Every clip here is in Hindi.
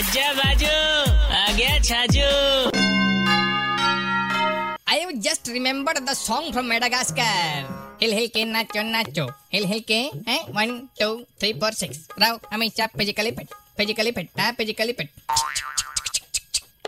आजा बाजू आ गया Chhaju have just remembered the song from Madagascar. Hill hill ke nacho nacho. Hill hill ke eh? one two three four six. Rao हमेशा physically fit. Physically fit. हाँ physically fit.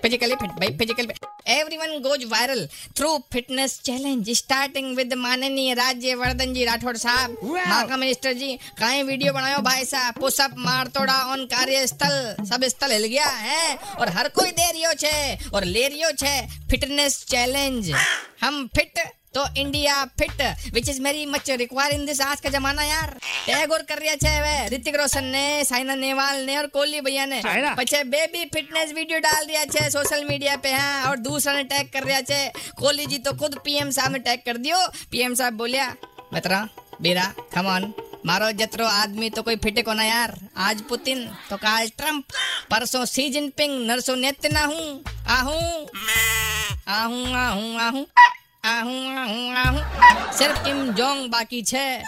Physically fit. भाई physically fit. Everyone goes viral through fitness challenge starting with माननीय राज्यवर्धन जी राठौड़ साहब माका मिनिस्टर जी काहे वीडियो बनायो भाई साहब पुशअप मार तोड़ा ऑन कार्यस्थल सब स्थल हिल गया है और हर कोई दे रियो छे और ले रियो छे फिटनेस चैलेंज हम फिट तो India fit which is very much require in this आज का जमाना यार। टैगोर कर रिया छे वे ऋतिक रोशन ने साइना नेहवाल ने और कोहली भैया ने? पछे बेबी फिटनेस वीडियो डाल दिया छे सोशल मीडिया पे हाँ और दूसरा ने टैग कर रिया छे कोहली जी तो खुद पीएम साहब ने टैग कर दियो। पीएम साहब बोलिया मित्रा बेरा कम ऑन मारो जतरो आदमी तो कोई फिटे को ना यार। आज पुतिन तो काल ट्रंप परसों सी जिनपिंग नरसों नेतना हूँ। आहूं आहूं आहूं आहूं। आहूं आहूं आहूं। सिर्फ़ किम जोंग बाकी छे।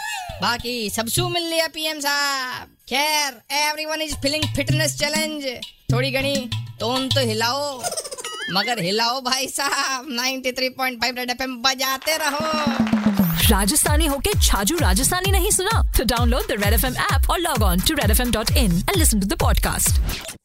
बाकी सब शू मिल लिया पीएम साहब। खैर everyone is feeling fitness challenge थोड़ी घनी टोन तो हिलाओ। मगर हिलाओ भाई साहब। 93.5 रेड एफएम बजाते रहो। राजस्थानी होके छाजू राजस्थानी नहीं सुना? तो download the red F M app और log on to in and listen to the podcast